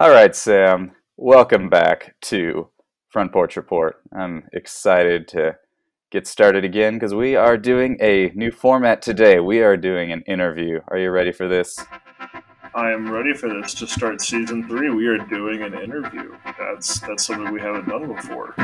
All right, Sam. Welcome back to Front Porch Report. I'm excited to get started again because we are doing a new format today. We are doing an interview. Are you ready for this? I am ready for this to start season three. We are doing an interview. That's that's something we haven't done before.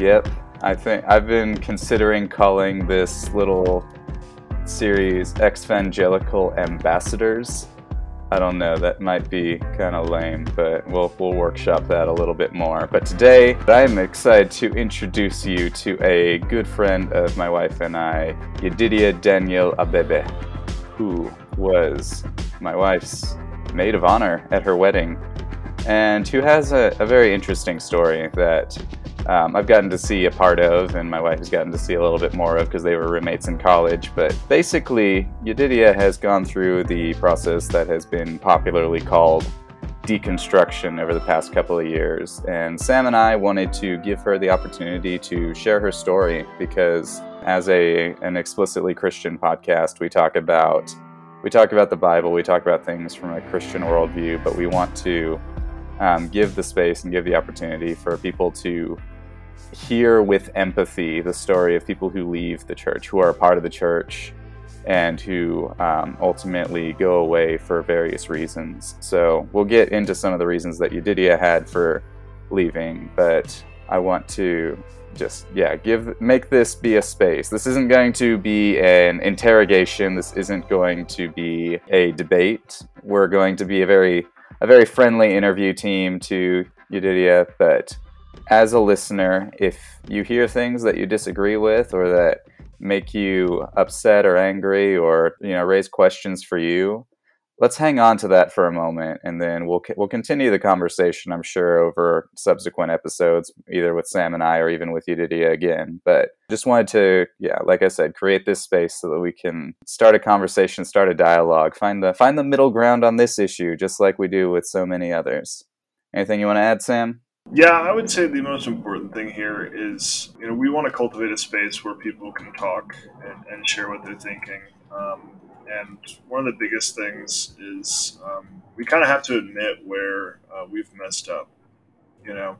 Yep. I think I've been considering calling this little series Exvangelical Ambassadors. I don't know, that might be kind of lame, but we'll, we'll workshop that a little bit more. But today, I'm excited to introduce you to a good friend of my wife and I, Yedidia Daniel Abebe, who was my wife's maid of honor at her wedding, and who has a, a very interesting story that um, I've gotten to see a part of, and my wife has gotten to see a little bit more of because they were roommates in college. But basically, Yedidia has gone through the process that has been popularly called deconstruction over the past couple of years. And Sam and I wanted to give her the opportunity to share her story because, as a an explicitly Christian podcast, we talk about we talk about the Bible, we talk about things from a Christian worldview, but we want to um, give the space and give the opportunity for people to hear with empathy the story of people who leave the church, who are a part of the church, and who um, ultimately go away for various reasons. So we'll get into some of the reasons that Yedidia had for leaving, but I want to just yeah give make this be a space. This isn't going to be an interrogation. This isn't going to be a debate. We're going to be a very a very friendly interview team to Yedidia but as a listener, if you hear things that you disagree with or that make you upset or angry or you know raise questions for you, let's hang on to that for a moment, and then we'll we'll continue the conversation. I'm sure over subsequent episodes, either with Sam and I or even with Yedidia again. But just wanted to, yeah, like I said, create this space so that we can start a conversation, start a dialogue, find the find the middle ground on this issue, just like we do with so many others. Anything you want to add, Sam? Yeah, I would say the most important thing here is, you know, we want to cultivate a space where people can talk and, and share what they're thinking. Um, and one of the biggest things is um, we kind of have to admit where uh, we've messed up, you know.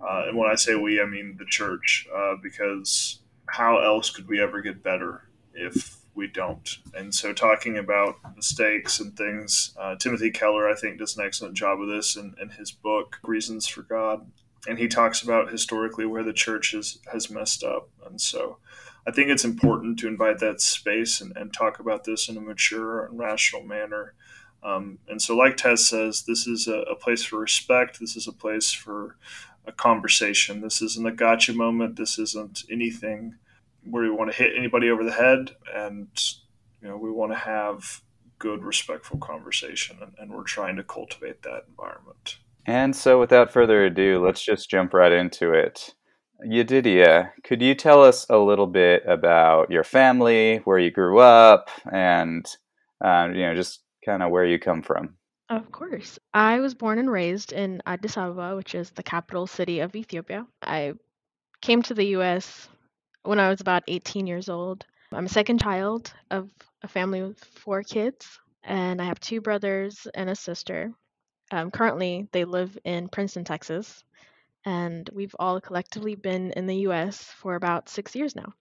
Uh, and when I say we, I mean the church, uh, because how else could we ever get better if we don't? And so, talking about mistakes and things, uh, Timothy Keller, I think, does an excellent job of this in, in his book, Reasons for God. And he talks about historically where the church has, has messed up. And so, I think it's important to invite that space and, and talk about this in a mature and rational manner. Um, and so, like Tess says, this is a, a, place for respect. This is a place for a conversation. This isn't a gotcha moment. This isn't anything where we want to hit anybody over the head. And, you know, we want to have good, respectful conversation. And, and we're trying to cultivate that environment. And so, without further ado, let's just jump right into it. Yedidia, could you tell us a little bit about your family, where you grew up, and uh, you know, just kind of where you come from? Of course. I was born and raised in Addis Ababa, which is the capital city of Ethiopia. I came to the US when I was about 18 years old. I'm a second child of a family with four kids, and I have two brothers and a sister. Um, currently, they live in Princeton, Texas, and we've all collectively been in the US for about six years now.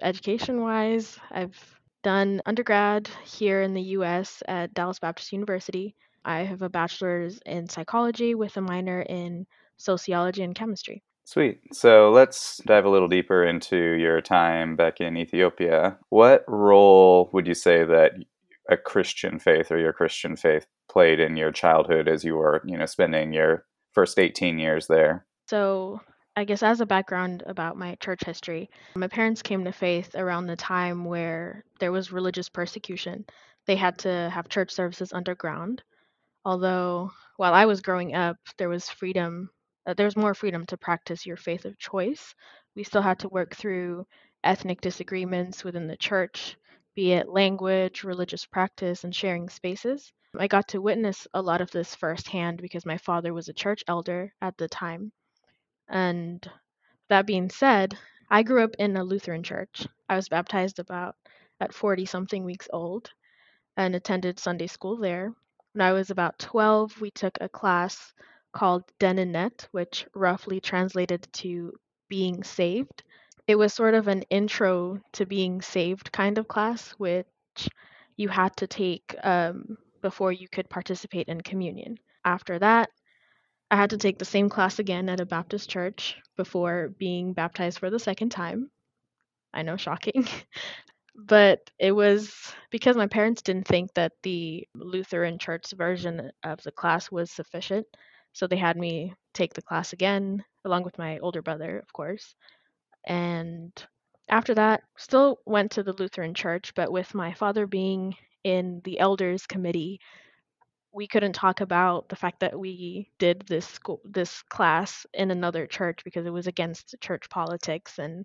Education wise, I've done undergrad here in the US at Dallas Baptist University. I have a bachelor's in psychology with a minor in sociology and chemistry. Sweet. So let's dive a little deeper into your time back in Ethiopia. What role would you say that a Christian faith or your Christian faith played in your childhood as you were, you know, spending your first 18 years there? So, I guess as a background about my church history, my parents came to faith around the time where there was religious persecution. They had to have church services underground. Although, while I was growing up, there was freedom, uh, there was more freedom to practice your faith of choice. We still had to work through ethnic disagreements within the church, be it language, religious practice, and sharing spaces. I got to witness a lot of this firsthand because my father was a church elder at the time. And that being said, I grew up in a Lutheran church. I was baptized about at 40 something weeks old and attended Sunday school there. When I was about 12, we took a class called Denanet, which roughly translated to being saved. It was sort of an intro to being saved kind of class, which you had to take um, before you could participate in communion. After that, I had to take the same class again at a Baptist church before being baptized for the second time. I know, shocking. but it was because my parents didn't think that the Lutheran church version of the class was sufficient. So they had me take the class again, along with my older brother, of course. And after that, still went to the Lutheran church, but with my father being in the elders committee, we couldn't talk about the fact that we did this school this class in another church because it was against church politics and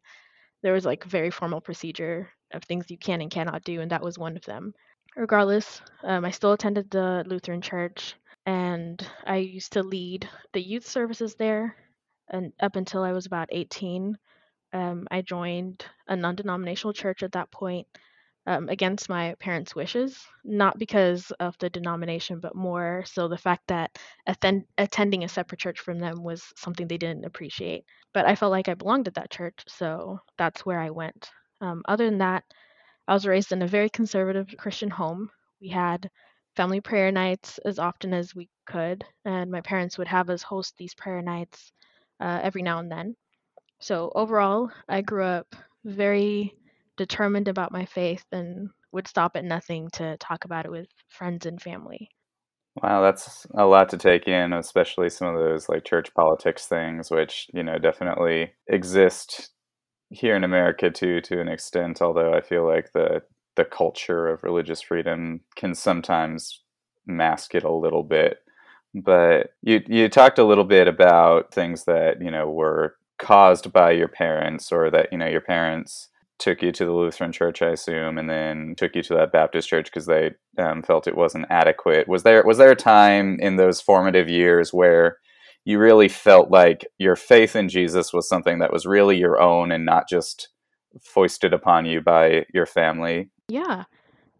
there was like very formal procedure of things you can and cannot do and that was one of them. Regardless um, i still attended the lutheran church and i used to lead the youth services there and up until i was about 18 um, i joined a non-denominational church at that point um, against my parents' wishes, not because of the denomination, but more so the fact that atten- attending a separate church from them was something they didn't appreciate. But I felt like I belonged at that church, so that's where I went. Um, other than that, I was raised in a very conservative Christian home. We had family prayer nights as often as we could, and my parents would have us host these prayer nights uh, every now and then. So overall, I grew up very determined about my faith and would stop at nothing to talk about it with friends and family. Wow, that's a lot to take in, especially some of those like church politics things, which, you know, definitely exist here in America too, to an extent, although I feel like the the culture of religious freedom can sometimes mask it a little bit. But you you talked a little bit about things that, you know, were caused by your parents or that, you know, your parents took you to the Lutheran church, I assume, and then took you to that Baptist church because they um, felt it wasn't adequate. Was there was there a time in those formative years where you really felt like your faith in Jesus was something that was really your own and not just foisted upon you by your family? Yeah.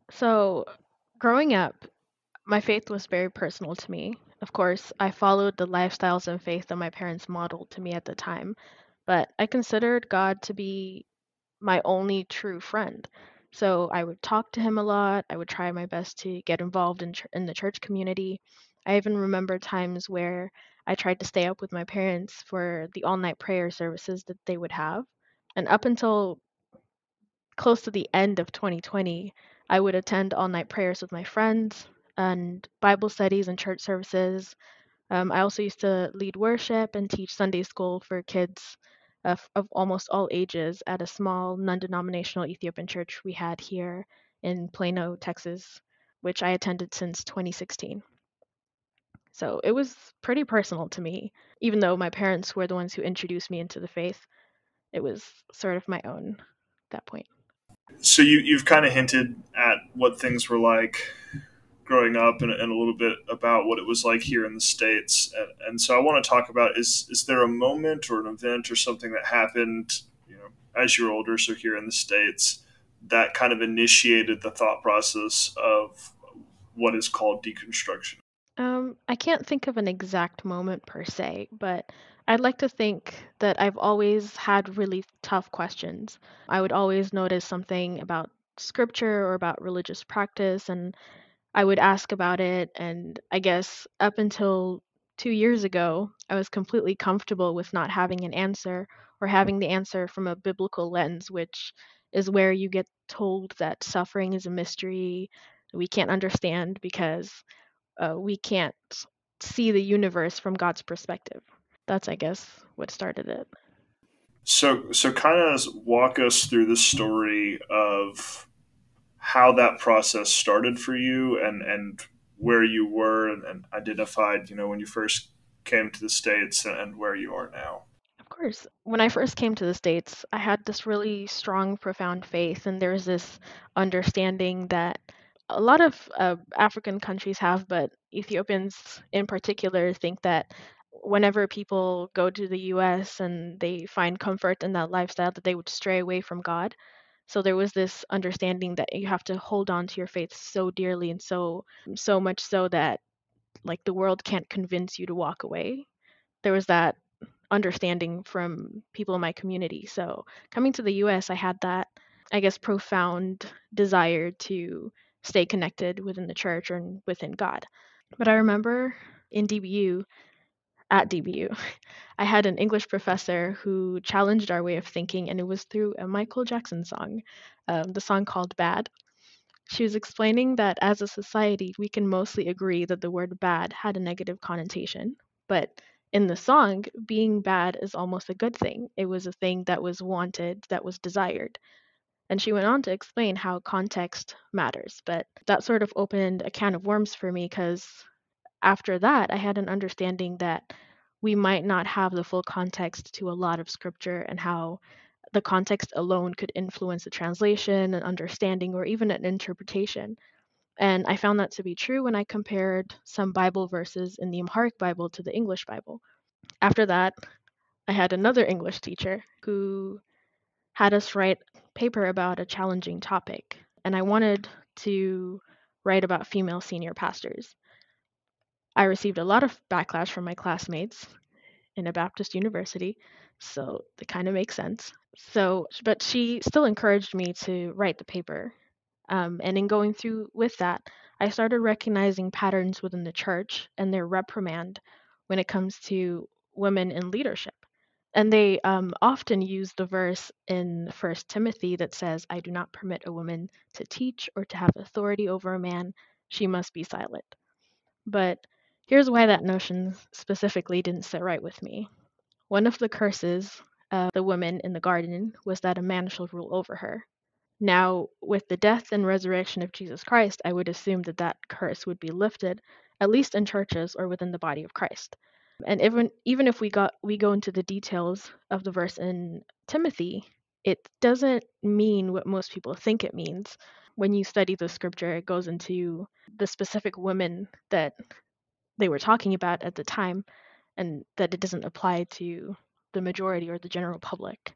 So, growing up, my faith was very personal to me. Of course, I followed the lifestyles and faith that my parents modeled to me at the time, but I considered God to be my only true friend. So I would talk to him a lot. I would try my best to get involved in, in the church community. I even remember times where I tried to stay up with my parents for the all night prayer services that they would have. And up until close to the end of 2020, I would attend all night prayers with my friends and Bible studies and church services. Um, I also used to lead worship and teach Sunday school for kids of, of almost all ages at a small non denominational Ethiopian church we had here in Plano, Texas, which I attended since 2016. So it was pretty personal to me, even though my parents were the ones who introduced me into the faith. It was sort of my own at that point. So you you've kind of hinted at what things were like growing up and, and, a little bit about what it was like here in the states. And, and, so i want to talk about is is there a moment or an event or something that happened you know as you're older so here in the states that kind of initiated the thought process of what is called deconstruction? Um, i can't think of an exact moment per se but i'd like to think that i've always had really tough questions. I would always notice something about scripture or about religious practice and I would ask about it. And I guess up until two years ago, I was completely comfortable with not having an answer or having the answer from a biblical lens, which is where you get told that suffering is a mystery we can't understand because uh, we can't see the universe from God's perspective. That's, I guess, what started it. So, so kind of walk us through the story of how that process started for you and and where you were and, and identified you know when you first came to the states and where you are now of course when i first came to the states i had this really strong profound faith and there's this understanding that a lot of uh, African countries have, but Ethiopians in particular think that whenever people go to the US and they find comfort in that lifestyle, that they would stray away from God. So there was this understanding that you have to hold on to your faith so dearly and so so much so that like the world can't convince you to walk away. There was that understanding from people in my community. So coming to the US, I had that I guess profound desire to stay connected within the church and within God. But I remember in DBU at DBU, I had an English professor who challenged our way of thinking, and it was through a Michael Jackson song, um, the song called Bad. She was explaining that as a society, we can mostly agree that the word bad had a negative connotation. But in the song, being bad is almost a good thing. It was a thing that was wanted, that was desired. And she went on to explain how context matters. But that sort of opened a can of worms for me because after that, I had an understanding that we might not have the full context to a lot of scripture and how the context alone could influence the translation, an understanding, or even an interpretation. And I found that to be true when I compared some Bible verses in the Amharic Bible to the English Bible. After that, I had another English teacher who had us write paper about a challenging topic, and I wanted to write about female senior pastors. I received a lot of backlash from my classmates in a Baptist university, so it kind of makes sense. So, but she still encouraged me to write the paper. Um, and in going through with that, I started recognizing patterns within the church and their reprimand when it comes to women in leadership. And they um, often use the verse in First Timothy that says, I do not permit a woman to teach or to have authority over a man. She must be silent. But here's why that notion specifically didn't sit right with me. One of the curses of the woman in the garden was that a man shall rule over her. Now, with the death and resurrection of Jesus Christ, I would assume that that curse would be lifted, at least in churches or within the body of Christ. And even even if we got we go into the details of the verse in Timothy, it doesn't mean what most people think it means. When you study the scripture, it goes into the specific women that they were talking about at the time and that it doesn't apply to the majority or the general public.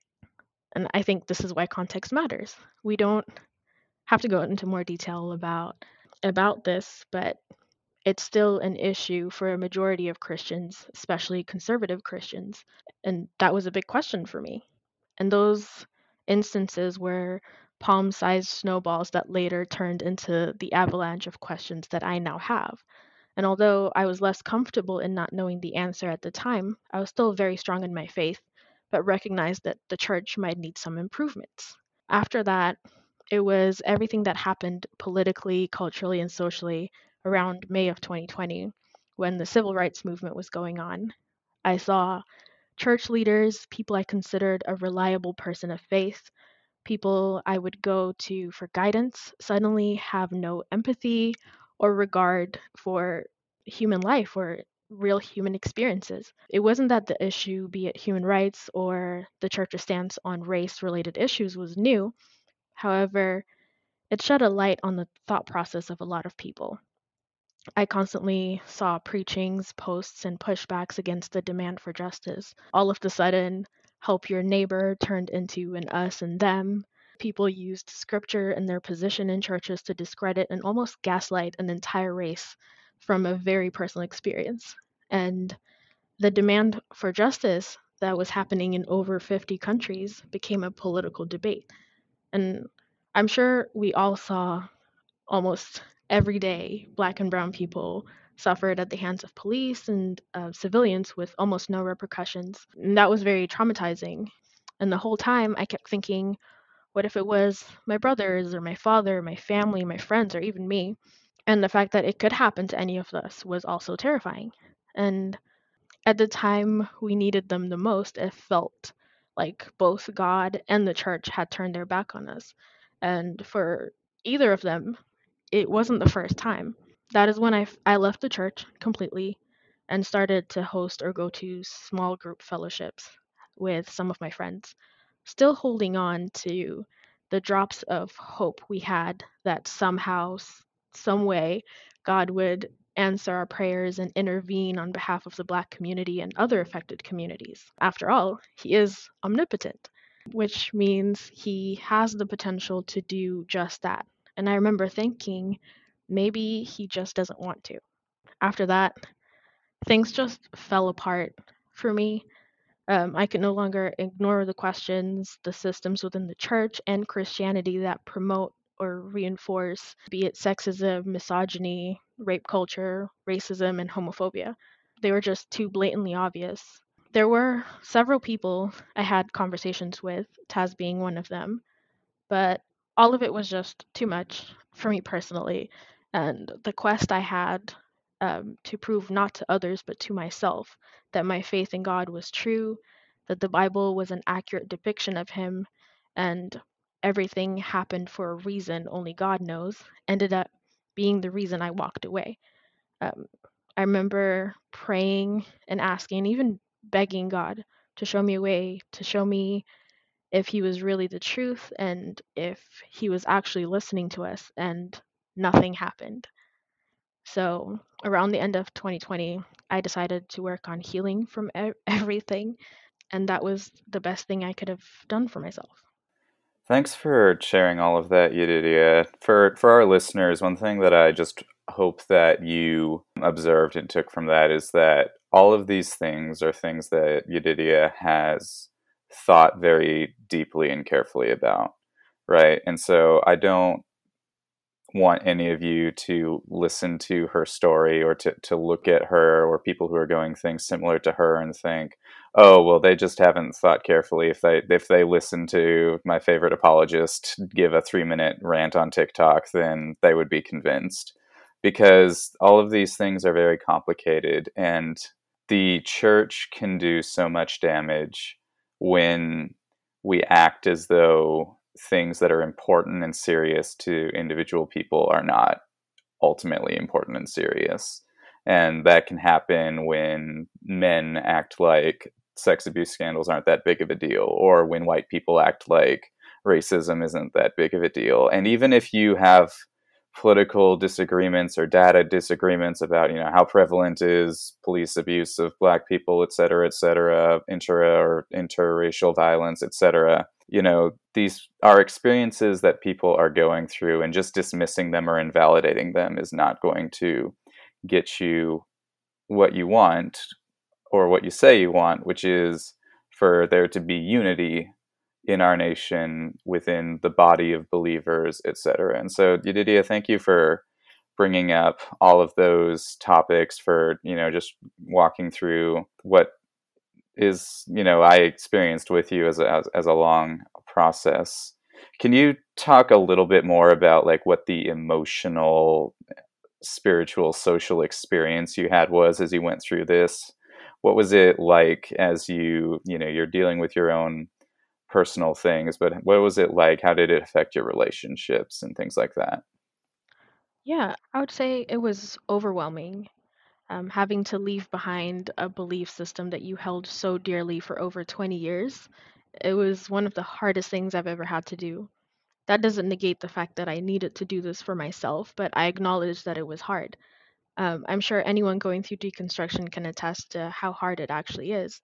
And I think this is why context matters. We don't have to go into more detail about about this, but it's still an issue for a majority of Christians, especially conservative Christians. And that was a big question for me. And those instances were palm sized snowballs that later turned into the avalanche of questions that I now have. And although I was less comfortable in not knowing the answer at the time, I was still very strong in my faith, but recognized that the church might need some improvements. After that, it was everything that happened politically, culturally, and socially around May of 2020 when the civil rights movement was going on. I saw church leaders, people I considered a reliable person of faith, people I would go to for guidance, suddenly have no empathy or regard for human life or real human experiences. It wasn't that the issue, be it human rights or the church's stance on race related issues, was new. However, it shed a light on the thought process of a lot of people. I constantly saw preachings, posts, and pushbacks against the demand for justice. All of the sudden, help your neighbor turned into an us and them. People used scripture and their position in churches to discredit and almost gaslight an entire race from a very personal experience. And the demand for justice that was happening in over 50 countries became a political debate. And I'm sure we all saw almost every day black and brown people suffered at the hands of police and uh, civilians with almost no repercussions. And that was very traumatizing. And the whole time I kept thinking, what if it was my brothers or my father, my family, my friends, or even me? And the fact that it could happen to any of us was also terrifying. And at the time we needed them the most, it felt like both God and the church had turned their back on us. And for either of them, it wasn't the first time. That is when I, I left the church completely and started to host or go to small group fellowships with some of my friends, still holding on to the drops of hope we had that somehow some way God would answer our prayers and intervene on behalf of the Black community and other affected communities. After all, He is omnipotent, which means He has the potential to do just that. And I remember thinking, maybe He just doesn't want to. After that, things just fell apart for me. Um, I could no longer ignore the questions, the systems within the church and Christianity that promote or reinforce, be it sexism, misogyny, rape culture, racism, and homophobia. They were just too blatantly obvious. There were several people I had conversations with, Taz being one of them, but all of it was just too much for me personally. And the quest I had um, to prove not to others but to myself that my faith in God was true, that the Bible was an accurate depiction of Him, and everything happened for a reason only God knows, ended up being the reason I walked away. Um, I remember praying and asking, and even begging God to show me a way, to show me if He was really the truth and if He was actually listening to us, and nothing happened. So, around the end of 2020, I decided to work on healing from everything, and that was the best thing I could have done for myself. Thanks for sharing all of that, Yedidia. For for our listeners, one thing that I just hope that you observed and took from that is that all of these things are things that Yedidia has thought very deeply and carefully about, right? And so I don't want any of you to listen to her story or to, to look at her or people who are going things similar to her and think, oh well they just haven't thought carefully. If they if they listen to my favorite apologist give a three minute rant on tiktok then they would be convinced. Because all of these things are very complicated and the church can do so much damage when we act as though things that are important and serious to individual people are not ultimately important and serious. And that can happen when men act like sex abuse scandals aren't that big of a deal, or when white people act like racism isn't that big of a deal. And even if you have political disagreements or data disagreements about you know how prevalent is police abuse of black people et cetera et cetera intra or interracial violence et cetera. You know these are experiences that people are going through and just dismissing them or invalidating them is not going to get you what you want or what you say you want which is for there to be unity in our nation within the body of believers etc and so Yedidia thank you for bringing up all of those topics for you know just walking through what is you know I experienced with you as a as, as a long process. Can you talk a little bit more about like what the emotional, spiritual, social experience you had was as you went through this? What was it like as you you know you're dealing with your own personal things, but what was it like? How did it affect your relationships and things like that? Yeah, I would say it was overwhelming. um, having to leave behind a belief system that you held so dearly for over 20 years. It was one of the hardest things I've ever had to do. That doesn't negate the fact that I needed to do this for myself, but I acknowledge that it was hard. Um, I'm sure anyone going through deconstruction can attest to how hard it actually is.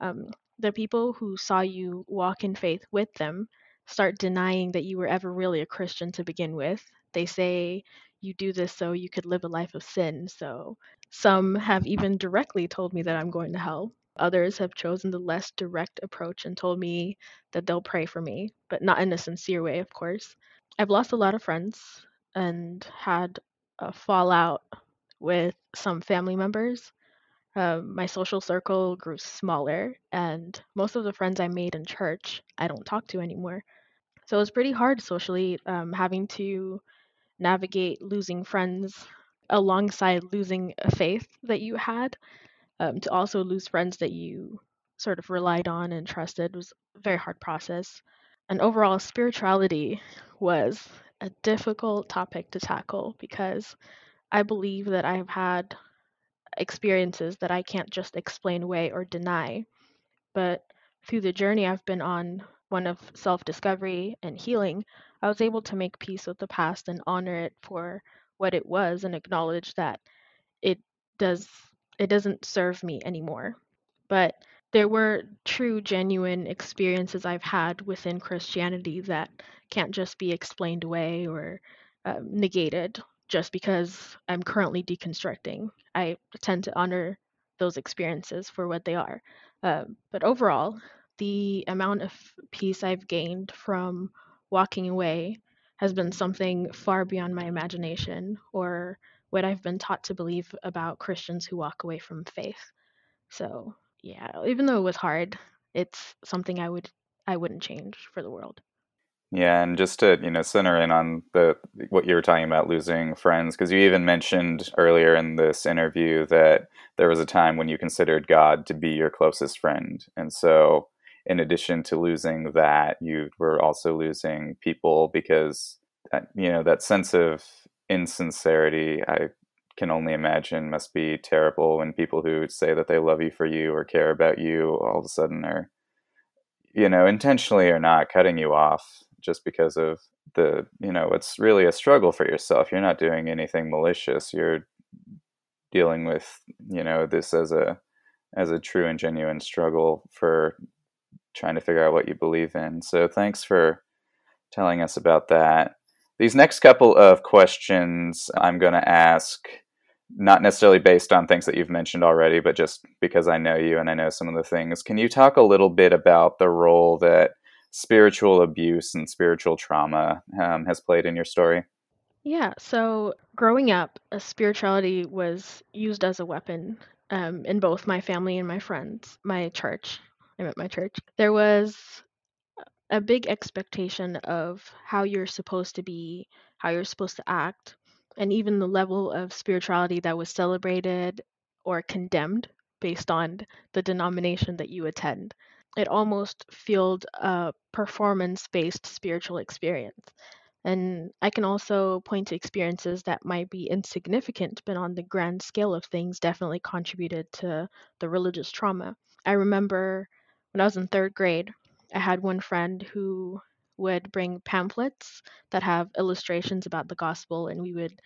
Um, the people who saw you walk in faith with them start denying that you were ever really a Christian to begin with. They say you do this so you could live a life of sin. So some have even directly told me that I'm going to hell. Others have chosen the less direct approach and told me that they'll pray for me, but not in a sincere way, of course. I've lost a lot of friends and had a fallout with some family members. Um, my social circle grew smaller, and most of the friends I made in church I don't talk to anymore. So it was pretty hard socially, um, having to navigate losing friends alongside losing a faith that you had. Um, to also lose friends that you sort of relied on and trusted was a very hard process. And overall, spirituality was a difficult topic to tackle because I believe that I've had experiences that I can't just explain away or deny. But through the journey I've been on, one of self discovery and healing, I was able to make peace with the past and honor it for what it was and acknowledge that it does it doesn't serve me anymore. But there were true genuine experiences I've had within Christianity that can't just be explained away or uh, negated just because I'm currently deconstructing. I tend to honor those experiences for what they are. Uh, but overall, the amount of peace I've gained from walking away has been something far beyond my imagination or what I've been taught to believe about Christians who walk away from faith. So, yeah, even though it was hard, it's something I would I wouldn't change for the world. Yeah, and just to you know center in on the what you were talking about losing friends, because you even mentioned earlier in this interview that there was a time when you considered God to be your closest friend, and so in addition to losing that, you were also losing people because uh, you know that sense of insincerity. I can only imagine must be terrible when people who say that they love you for you or care about you all of a sudden are you know intentionally or not cutting you off just because of the you know it's really a struggle for yourself. You're not doing anything malicious. You're dealing with you know this as a as a true and genuine struggle for trying to figure out what you believe in. So thanks for telling us about that. These next couple of questions i'm going to ask not necessarily based on things that you've mentioned already but just because i know you and i know some of the things. Can you talk a little bit about the role that spiritual abuse and spiritual trauma um, has played in your story? Yeah, so growing up, spirituality was used as a weapon um, in both my family and my friends, my church. I'm at my church. There was a big expectation of how you're supposed to be, how you're supposed to act, and even the level of spirituality that was celebrated or condemned based on the denomination that you attend it almost fueled a performance based spiritual experience. And I can also point to experiences that might be insignificant, but on the grand scale of things, definitely contributed to the religious trauma. I remember when I was in third grade, I had one friend who would bring pamphlets that have illustrations about the gospel, and we would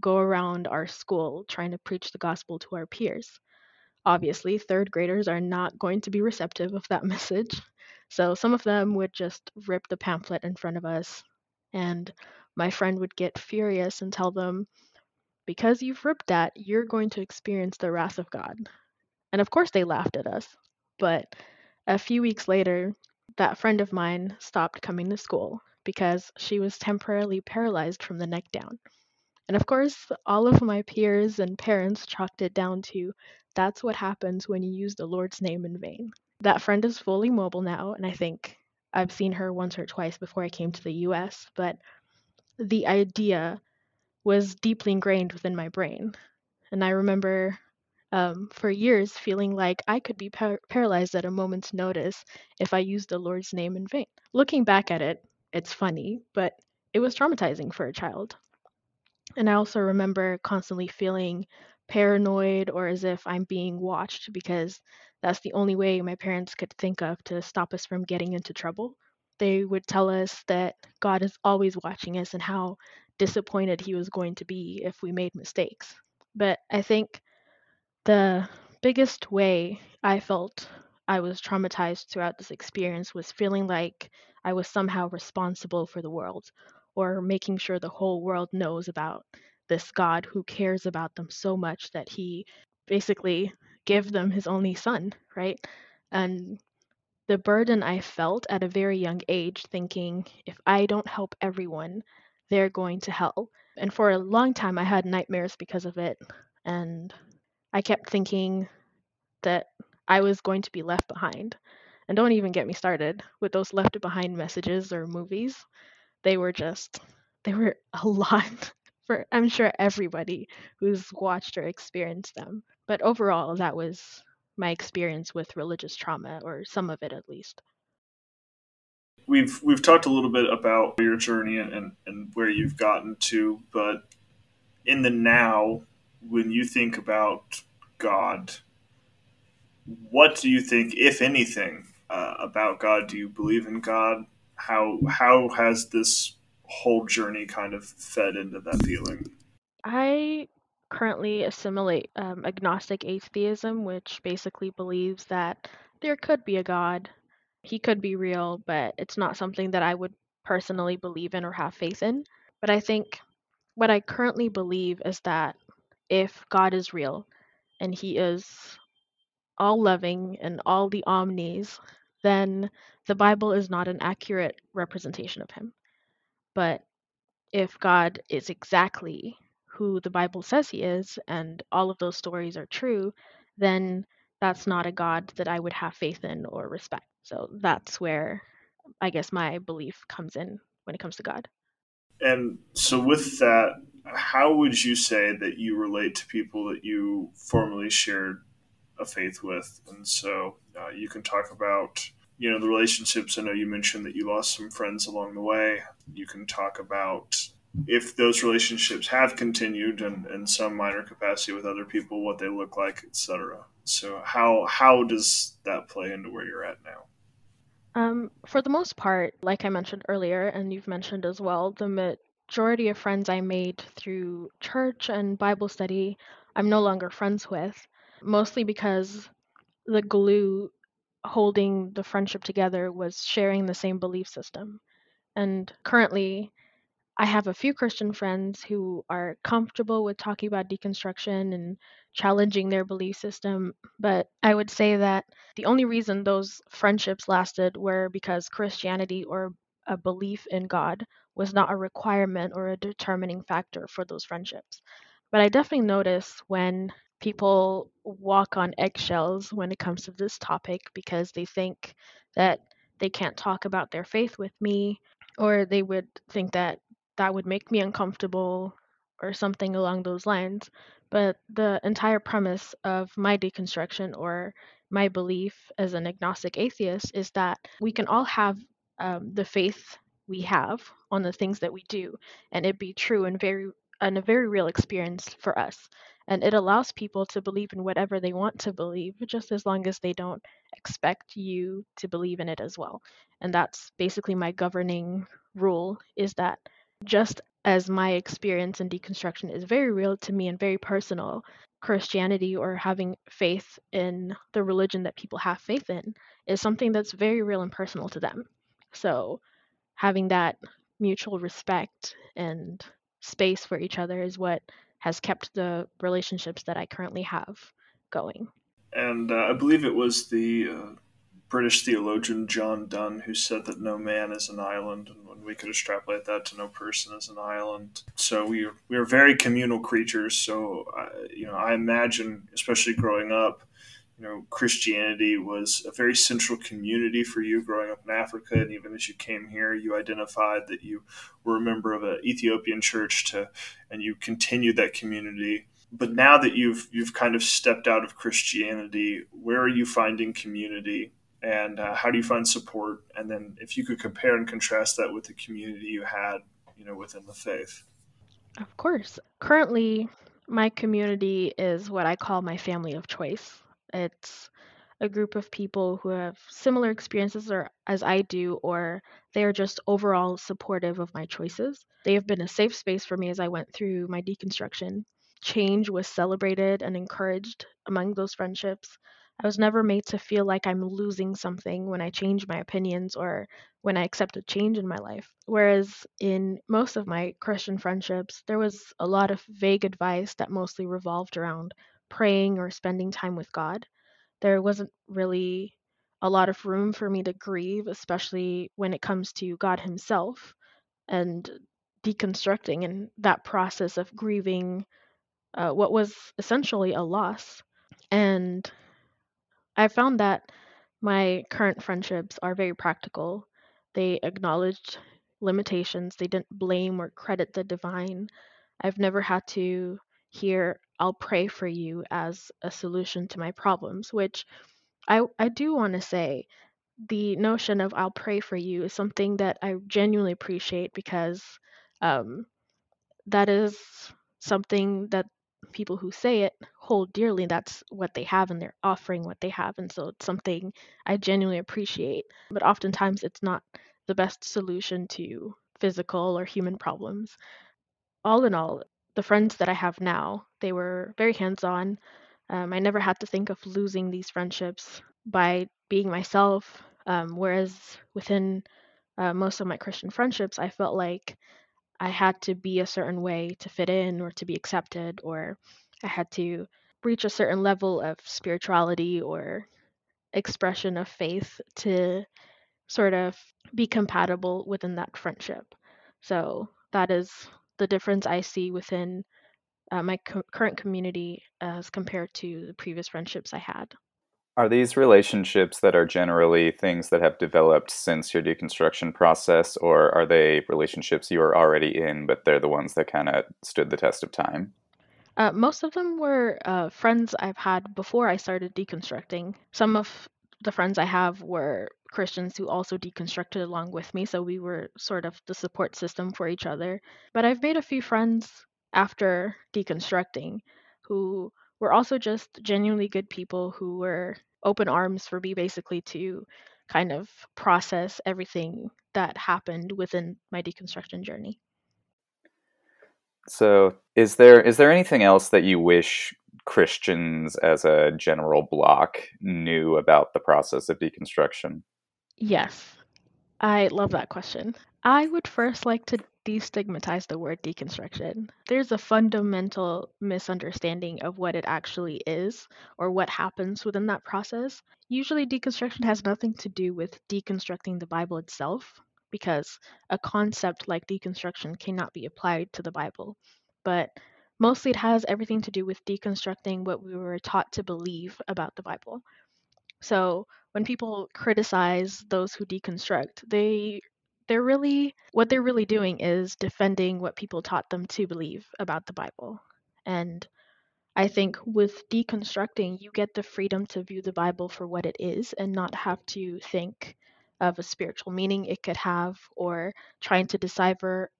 go around our school trying to preach the gospel to our peers obviously third graders are not going to be receptive of that message. So some of them would just rip the pamphlet in front of us, and my friend would get furious and tell them, Because you've ripped that, you're going to experience the wrath of God. And of course, they laughed at us. But a few weeks later, that friend of mine stopped coming to school because she was temporarily paralyzed from the neck down. And of course, all of my peers and parents chalked it down to that's what happens when you use the Lord's name in vain. That friend is fully mobile now, and I think I've seen her once or twice before I came to the US, but the idea was deeply ingrained within my brain. And I remember um, for years feeling like I could be par- paralyzed at a moment's notice if I used the Lord's name in vain. Looking back at it, it's funny, but it was traumatizing for a child. And I also remember constantly feeling paranoid or as if I'm being watched because that's the only way my parents could think of to stop us from getting into trouble. They would tell us that God is always watching us and how disappointed he was going to be if we made mistakes. But I think the biggest way I felt I was traumatized throughout this experience was feeling like I was somehow responsible for the world or making sure the whole world knows about this God who cares about them so much that he basically gave them his only son, right? And the burden I felt at a very young age, thinking if I don't help everyone, they're going to hell. And for a long time, I had nightmares because of it. And I kept thinking that I was going to be left behind. And don't even get me started with those left behind messages or movies they were just they were a lot for I'm sure everybody who's watched or experienced them. But overall, that was my experience with religious trauma, or some of it at least. We've we've talked a little bit about your journey and, and, where you've gotten to, but in the now, when you think about God, what do you think, if anything, uh, about God? Do you believe in God? How how has this whole journey kind of fed into that feeling? I currently assimilate um, agnostic atheism, which basically believes that there could be a God. He could be real, but it's not something that I would personally believe in or have faith in. But I think what I currently believe is that if God is real and he is all loving and all the omnis, then the Bible is not an accurate representation of him. But if God is exactly who the Bible says he is and all of those stories are true, then that's not a God that I would have faith in or respect. So that's where I guess my belief comes in when it comes to God. And so, with that, how would you say that you relate to people that you formerly shared a faith with? And so, uh, you can talk about you know the relationships. I know you mentioned that you lost some friends along the way. You can talk about if those relationships have continued and in some minor capacity with other people, what they look like, etc. So, how how does that play into where you're at now? Um, for the most part, like I mentioned earlier, and you've mentioned as well, the majority of friends I made through church and Bible study, I'm no longer friends with, mostly because the glue holding the friendship together was sharing the same belief system. And currently, I have a few Christian friends who are comfortable with talking about deconstruction and challenging their belief system, but I would say that the only reason those friendships lasted were because Christianity or a belief in God was not a requirement or a determining factor for those friendships. But I definitely notice when people walk on eggshells when it comes to this topic because they think that they can't talk about their faith with me or they would think that that would make me uncomfortable or something along those lines. But the entire premise of my deconstruction or my belief as an agnostic atheist is that we can all have um, the faith we have on the things that we do, and it be true and very and a very real experience for us. And it allows people to believe in whatever they want to believe, just as long as they don't expect you to believe in it as well. And that's basically my governing rule is that just as my experience in deconstruction is very real to me and very personal, Christianity or having faith in the religion that people have faith in is something that's very real and personal to them. So, having that mutual respect and space for each other is what has kept the relationships that I currently have going. And uh, I believe it was the uh, British theologian John Donne who said that no man is an island, and we could extrapolate that to no person is an island. So we are, we are very communal creatures. So uh, you know, I imagine, especially growing up, you know, Christianity was a very central community for you growing up in Africa, and even as you came here, you identified that you were a member of an Ethiopian church, to, and you continued that community but now that you've you've kind of stepped out of Christianity, where are you finding community and uh, how do you find support? And then if you could compare and contrast that with the community you had, you know, within the faith. Of course. Currently, my community is what I call my family of choice. It's a group of people who have similar experiences or as I do, or they are just overall supportive of my choices. They have been a safe space for me as I went through my deconstruction. Change was celebrated and encouraged among those friendships. I was never made to feel like I'm losing something when I change my opinions or when I accept a change in my life. Whereas in most of my Christian friendships, there was a lot of vague advice that mostly revolved around praying or spending time with God. There wasn't really a lot of room for me to grieve, especially when it comes to God Himself and deconstructing and that process of grieving uh, what was essentially a loss. And I found that my current friendships are very practical. They acknowledged limitations, they didn't blame or credit the divine. I've never had to hear, I'll pray for you as a solution to my problems, which I, I do want to say the notion of I'll pray for you is something that I genuinely appreciate because um, that is something that people who say it hold dearly. That's what they have, and they're offering what they have. And so it's something I genuinely appreciate. But oftentimes, it's not the best solution to physical or human problems. All in all, the friends that I have now, they were very hands on. Um, I never had to think of losing these friendships by being myself. Um, whereas within uh, most of my Christian friendships, I felt like I had to be a certain way to fit in or to be accepted, or I had to reach a certain level of spirituality or expression of faith to sort of be compatible within that friendship. So that is the difference I see within uh, my co- current community as compared to the previous friendships I had. Are these relationships that are generally things that have developed since your deconstruction process, or are they relationships you were already in, but they're the ones that kind of stood the test of time? Uh, most of them were uh, friends I've had before I started deconstructing. Some of the friends I have were Christians who also deconstructed along with me, so we were sort of the support system for each other. But I've made a few friends after deconstructing who were also just genuinely good people who were open arms for me basically to kind of process everything that happened within my deconstruction journey. So, is there is there anything else that you wish Christians as a general block knew about the process of deconstruction? Yes. I love that question. I would first like to destigmatize the word deconstruction. There's a fundamental misunderstanding of what it actually is or what happens within that process. Usually, deconstruction has nothing to do with deconstructing the Bible itself, because a concept like deconstruction cannot be applied to the Bible. But mostly it has everything to do with deconstructing what we were taught to believe about the Bible. So when people criticize those who deconstruct, they they're really what they're really doing is defending what people taught them to believe about the Bible. And I think with deconstructing, you get the freedom to view the Bible for what it is and not have to think of a spiritual meaning it could have or trying to decipher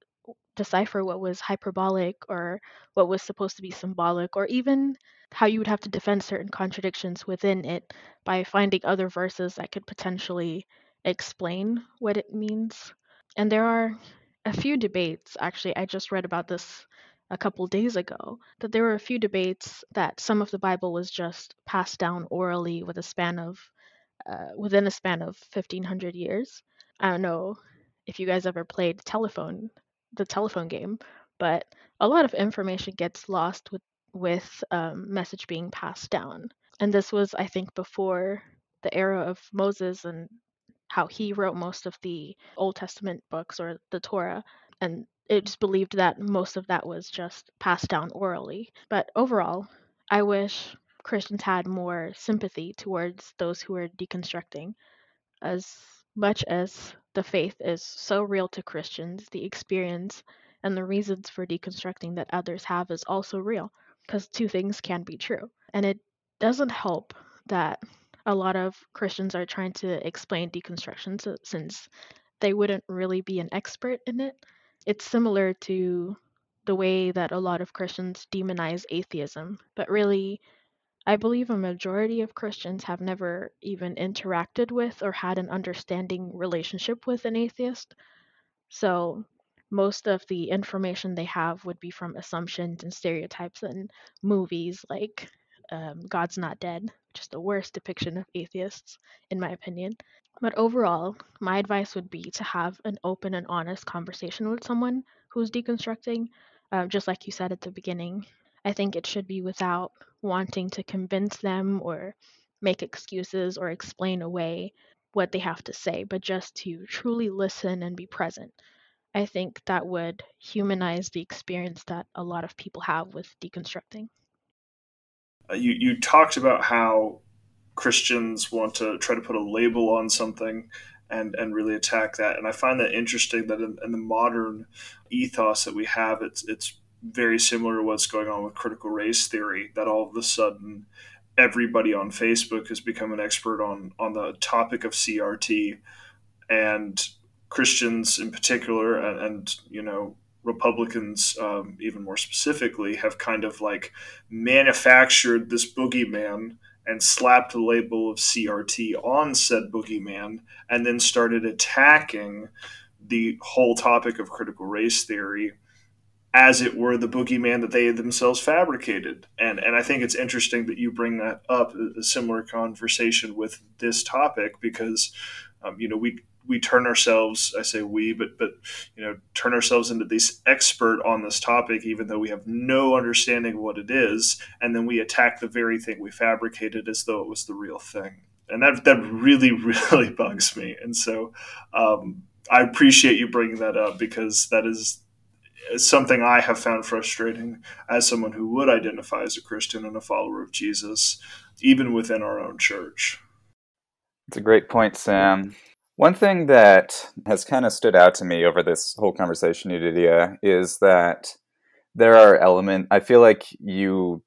decipher what was hyperbolic or what was supposed to be symbolic or even how you would have to defend certain contradictions within it by finding other verses that could potentially explain what it means. And there are a few debates, actually, I just read about this a couple days ago, that there were a few debates that some of the Bible was just passed down orally with a span of, uh, within a span of 1500 years. I don't know if you guys ever played telephone, the telephone game, but a lot of information gets lost with with um, message being passed down. And this was, I think, before the era of Moses and how he wrote most of the Old Testament books or the Torah. And it's believed that most of that was just passed down orally. But overall, I wish Christians had more sympathy towards those who are deconstructing. As much as the faith is so real to Christians, the experience and the reasons for deconstructing that others have is also real because two things can be true. And it doesn't help that a lot of Christians are trying to explain deconstruction since they wouldn't really be an expert in it. It's similar to the way that a lot of Christians demonize atheism, but really, I believe a majority of Christians have never even interacted with or had an understanding relationship with an atheist. So most of the information they have would be from assumptions and stereotypes and movies like um, God's Not Dead, which is the worst depiction of atheists, in my opinion. But overall, my advice would be to have an open and honest conversation with someone who's deconstructing, uh, just like you said at the beginning. I think it should be without wanting to convince them or make excuses or explain away what they have to say, but just to truly listen and be present. I think that would humanize the experience that a lot of people have with deconstructing. Uh, you you talked about how Christians want to try to put a label on something and and really attack that, and I find that interesting that in, in the modern ethos that we have, it's it's very similar to what's going on with critical race theory. That all of a sudden everybody on Facebook has become an expert on on the topic of CRT, and Christians in particular, and, and you know Republicans, um, even more specifically, have kind of like manufactured this boogeyman and slapped the label of CRT on said boogeyman, and then started attacking the whole topic of critical race theory as it were the boogeyman that they themselves fabricated. And and I think it's interesting that you bring that up a similar conversation with this topic because um, you know we we turn ourselves i say we but but you know turn ourselves into this expert on this topic even though we have no understanding of what it is and then we attack the very thing we fabricated as though it was the real thing. And that that really really bugs me. And so um, i appreciate you bringing that up because that is something i have found frustrating as someone who would identify as a christian and a follower of jesus even within our own church. It's a great point sam one thing that has kind of stood out to me over this whole conversation, Yedidia, is that there are elements. I feel like you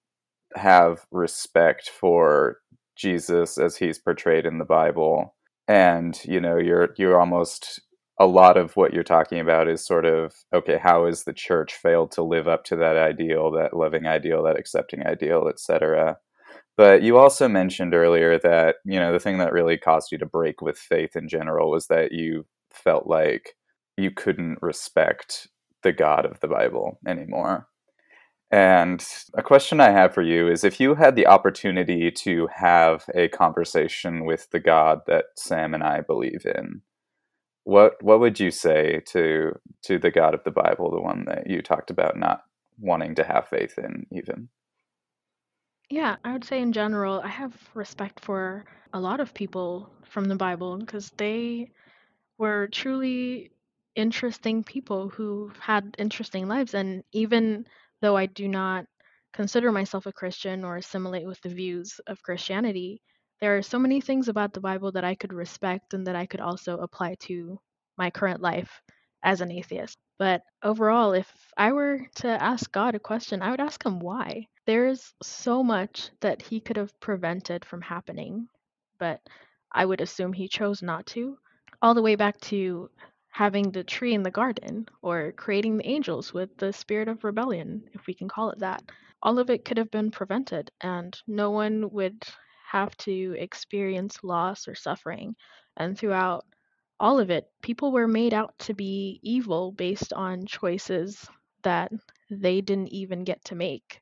have respect for Jesus as he's portrayed in the Bible, and you know you're you're almost a lot of what you're talking about is sort of okay how has the church failed to live up to that ideal that loving ideal that accepting ideal etc but you also mentioned earlier that, you know, the thing that really caused you to break with faith in general was that you felt like you couldn't respect the God of the Bible anymore. And a question I have for you is if you had the opportunity to have a conversation with the God that Sam and I believe in, what what would you say to to the God of the Bible, the one that you talked about not wanting to have faith in even? Yeah, I would say in general, I have respect for a lot of people from the Bible because they were truly interesting people who had interesting lives. And even though I do not consider myself a Christian or assimilate with the views of Christianity, there are so many things about the Bible that I could respect and that I could also apply to my current life as an atheist. But overall, if I were to ask God a question, I would ask him why. There's so much that he could have prevented from happening, but I would assume he chose not to. All the way back to having the tree in the garden or creating the angels with the spirit of rebellion, if we can call it that. All of it could have been prevented, and no one would have to experience loss or suffering. And throughout all of it, people were made out to be evil based on choices that they didn't even get to make,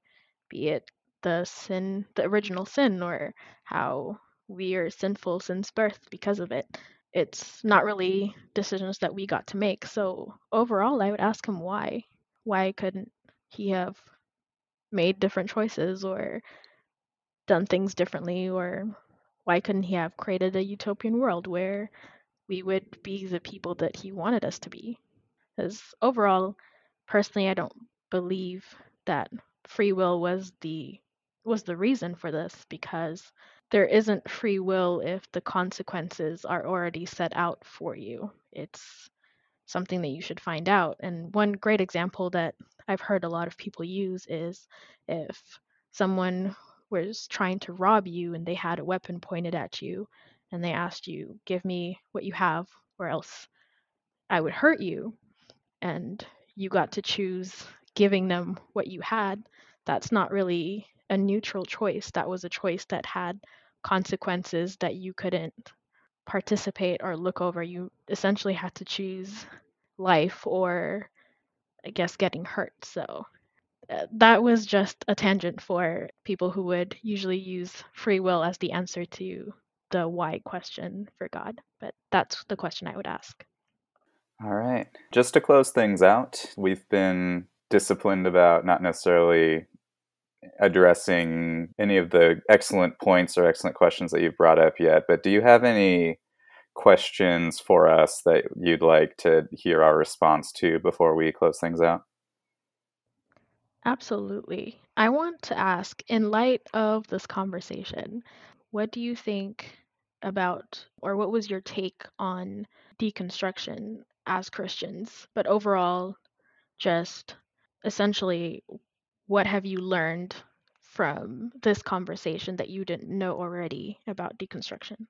be it the sin, the original sin, or how we are sinful since birth because of it. It's not really decisions that we got to make. So overall, I would ask him why. Why couldn't he have made different choices or done things differently? Or why couldn't he have created a utopian world where we would be the people that he wanted us to be. Because overall, personally, I don't believe that free will was the was the reason for this because there isn't free will if the consequences are already set out for you. It's something that you should find out. And one great example that I've heard a lot of people use is if someone was trying to rob you and they had a weapon pointed at you and they asked you, Give me what you have, or else I would hurt you, and you got to choose giving them what you had, that's not really a neutral choice. That was a choice that had consequences that you couldn't participate or look over. You essentially had to choose life or, I guess, getting hurt. So uh, that was just a tangent for people who would usually use free will as the answer to the why question for God, but that's the question I would ask. All right. Just to close things out, we've been disciplined about not necessarily addressing any of the excellent points or excellent questions that you've brought up yet, but do you have any questions for us that you'd like to hear our response to before we close things out? Absolutely. I want to ask, in light of this conversation, what do you think about, or what was your take on deconstruction as Christians? But overall, just essentially, what have you learned from this conversation that you didn't know already about deconstruction?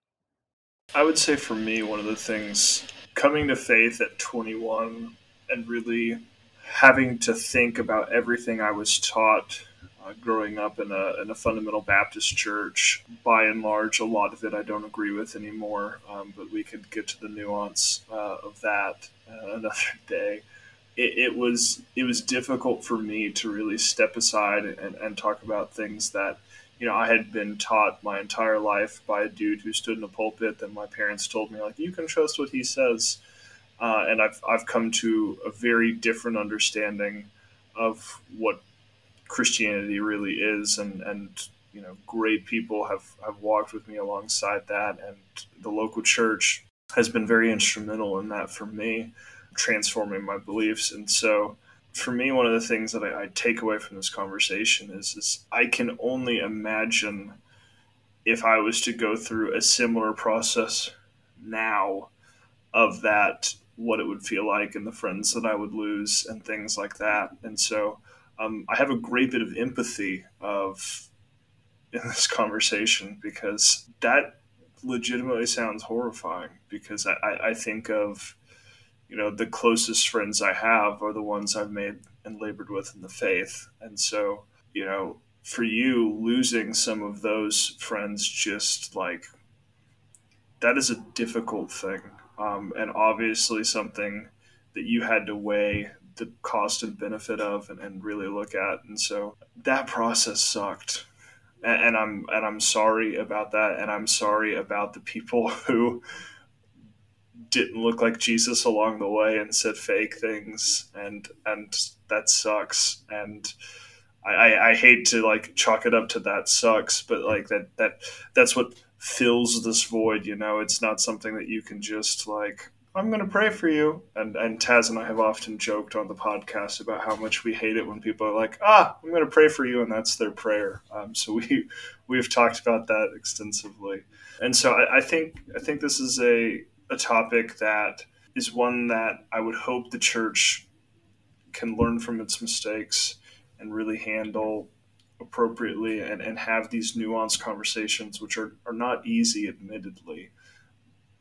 I would say for me, one of the things coming to faith at 21 and really having to think about everything I was taught uh, growing up in a, in a fundamental Baptist church. By and large, a lot of it I don't agree with anymore, um, but we could get to the nuance uh, of that uh, another day. It, it was it was difficult for me to really step aside and, and talk about things that you know I had been taught my entire life by a dude who stood in a pulpit. That my parents told me like you can trust what he says, uh, and I've I've come to a very different understanding of what Christianity really is, and and you know great people have have walked with me alongside that, and the local church has been very instrumental in that for me transforming my beliefs. And so, for me, one of the things that I, I take away from this conversation is, is I can only imagine if I was to go through a similar process now of that, what it would feel like and the friends that I would lose and things like that. And so um, I have a great bit of empathy of in this conversation because that legitimately sounds horrifying because I, I think of you know the closest friends I have are the ones I've made and labored with in the faith, and so you know for you losing some of those friends just like that is a difficult thing. Um, and obviously something that you had to weigh the cost and benefit of and, and really look at. And so that process sucked. And, and i'm and i'm sorry about that. And i'm sorry about the people who didn't look like Jesus along the way and said fake things, and and that sucks. And I, I hate to like chalk it up to that sucks, but like that that that's what fills this void. You know, it's not something that you can just like. I'm going to pray for you. And and Taz and I have often joked on the podcast about how much we hate it when people are like, ah, I'm going to pray for you, and that's their prayer. Um, so we we've talked about that extensively. And so I, I think I think this is a a topic that is one that I would hope the church can learn from its mistakes and really handle appropriately and, and have these nuanced conversations, which are, are not easy, admittedly,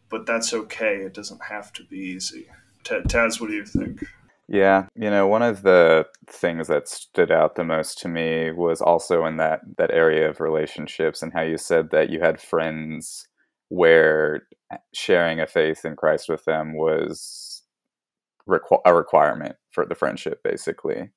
but that's okay. It doesn't have to be easy. Taz, what do you think? Yeah, you know, one of the things that stood out the most to me was also in that that area of relationships and how you said that you had friends where sharing a faith in Christ with them was requ- a requirement for the friendship, basically.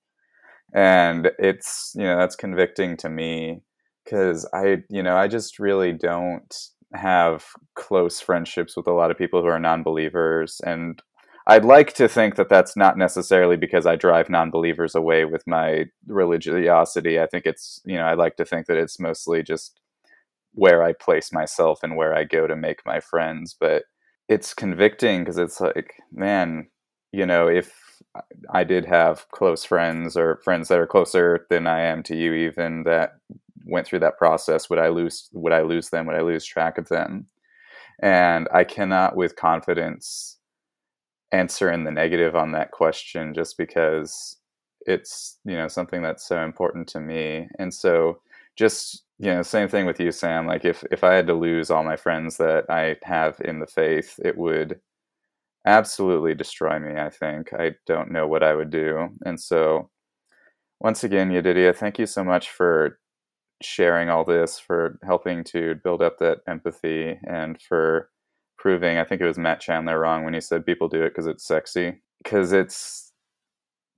And it's, you know, that's convicting to me because I, you know, I just really don't have close friendships with a lot of people who are non believers. And I'd like to think that that's not necessarily because I drive non believers away with my religiosity. I think it's, you know, I'd like to think that it's mostly just where I place myself and where I go to make my friends. But it's convicting because it's like, man, you know, if I did have close friends or friends that are closer than I am to you, even that went through that process, would I lose? Would I lose them? Would I lose track of them? And I cannot, with confidence, answer in the negative on that question, just because it's you know something that's so important to me. And so, just you know same thing with you sam. Like if if i had to lose all my friends that i have in the faith it would absolutely destroy me i think. I don't know what i would do. And so once again Yedidia thank you so much for sharing all this for helping to build up that empathy and for proving i think it was matt chandler wrong when he said people do it because it's sexy. Because it's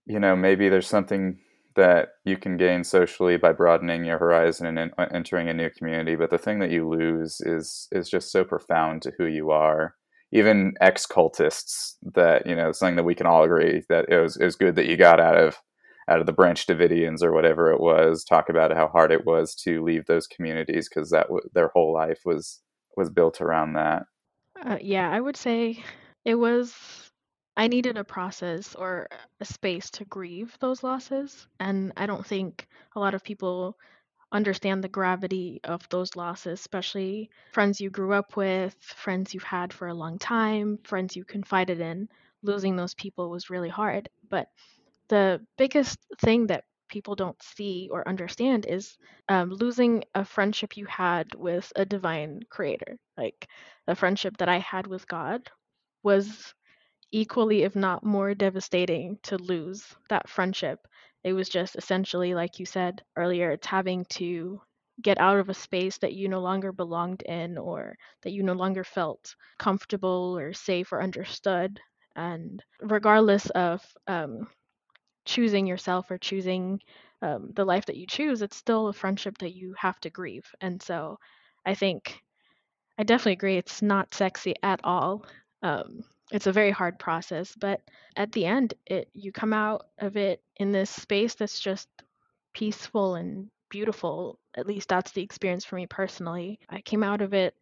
you know maybe there's something that you can gain socially by broadening your horizon and uh, entering a new community but the thing that you lose is is just so profound to who you are. Even ex cultists that you know something that we can all agree that it was, it was good that you got out of out of the branch davidians or whatever it was talk about how hard it was to leave those communities because that w- their whole life was was built around that. Uh, yeah i would say it was I needed a process or a space to grieve those losses. And I don't think a lot of people understand the gravity of those losses, especially friends you grew up with, friends you've had for a long time, friends you confided in. Losing those people was really hard. But the biggest thing that people don't see or understand is um, losing a friendship you had with a divine creator. Like the friendship that I had with God was equally, if not more devastating to lose that friendship. It was just essentially, like you said earlier, it's having to get out of a space that you no longer belonged in or that you no longer felt comfortable or safe or understood. And regardless of um, choosing yourself or choosing um, the life that you choose, it's still a friendship that you have to grieve. And so I think I definitely agree. It's not sexy at all. Um, it's a very hard process, but at the end, it you come out of it in this space that's just peaceful and beautiful. At least that's the experience for me personally. I came out of it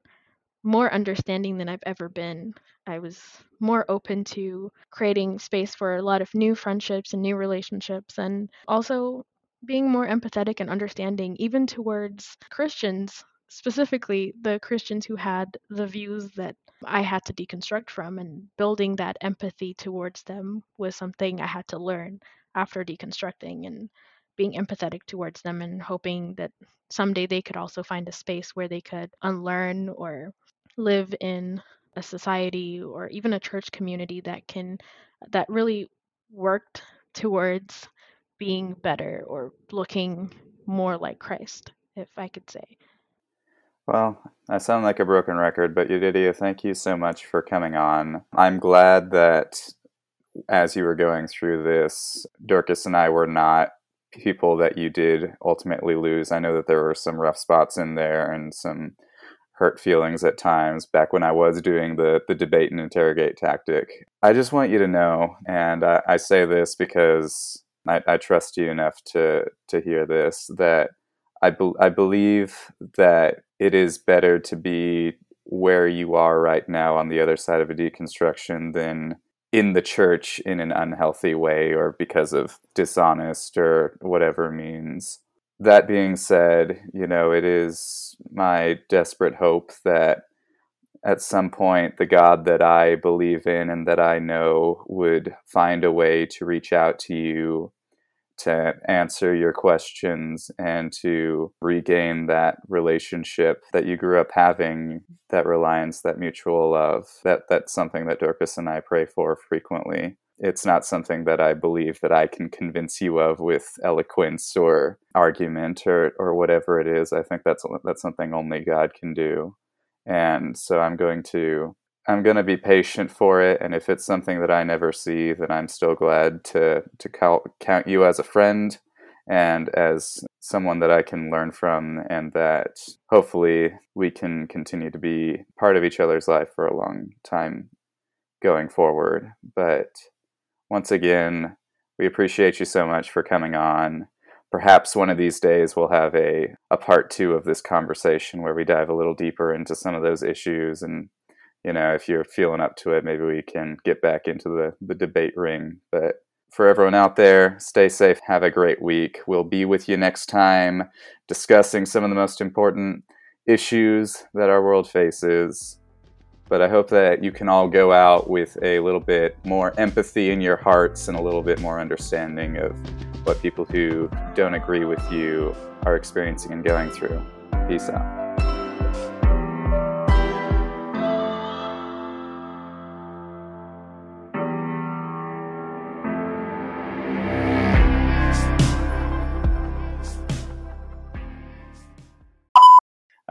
more understanding than I've ever been. I was more open to creating space for a lot of new friendships and new relationships, and also being more empathetic and understanding, even towards Christians, specifically the Christians who had the views that I had to deconstruct from, and building that empathy towards them was something I had to learn after deconstructing and being empathetic towards them and hoping that someday they could also find a space where they could unlearn or live in a society or even a church community that can that really worked towards being better or looking more like Christ, if I could say. Well, I sound like a broken record, but Yedidia, thank you so much for coming on. I'm glad that as you were going through this, Dorcas and I were not people that you did ultimately lose. I know that there were some rough spots in there and some hurt feelings at times back when I was doing the, the debate and interrogate tactic. I just want you to know, and I, I say this because I, I, trust you enough to, to hear this, that I, be, I believe that it is better to be where you are right now on the other side of a deconstruction than in the church in an unhealthy way or because of dishonest or whatever means. That being said, you know, it is my desperate hope that at some point the God that I believe in and that I know would find a way to reach out to you to answer your questions and to regain that relationship that you grew up having, that reliance, that mutual love. That that's something that Dorcas and I pray for frequently it's not something that I believe that I can convince you of with eloquence or argument or or whatever it is. I think that's that's something only God can do. And so I'm going to I'm to be patient for it and if it's something that I never see then I'm still glad to to count, count you as a friend and as someone that I can learn from and that hopefully we can continue to be part of each other's life for a long time going forward. But once again, we appreciate you so much for coming on. Perhaps one of these days we'll have a, a part two of this conversation where we dive a little deeper into some of those issues. And, you know, if you're feeling up to it, maybe we can get back into the, the debate ring. But for everyone out there, stay safe. Have a great week. We'll be with you next time discussing some of the most important issues that our world faces. But I hope that you can all go out with a little bit more empathy in your hearts and a little bit more understanding of what people who don't agree with you are experiencing and going through. Peace out.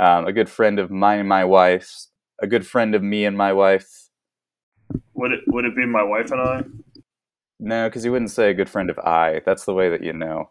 Um, a good friend of mine and my wife's a good friend of me and my wife. Would it would it be my wife and I? No, because you wouldn't say a good friend of I. That's the way that you know.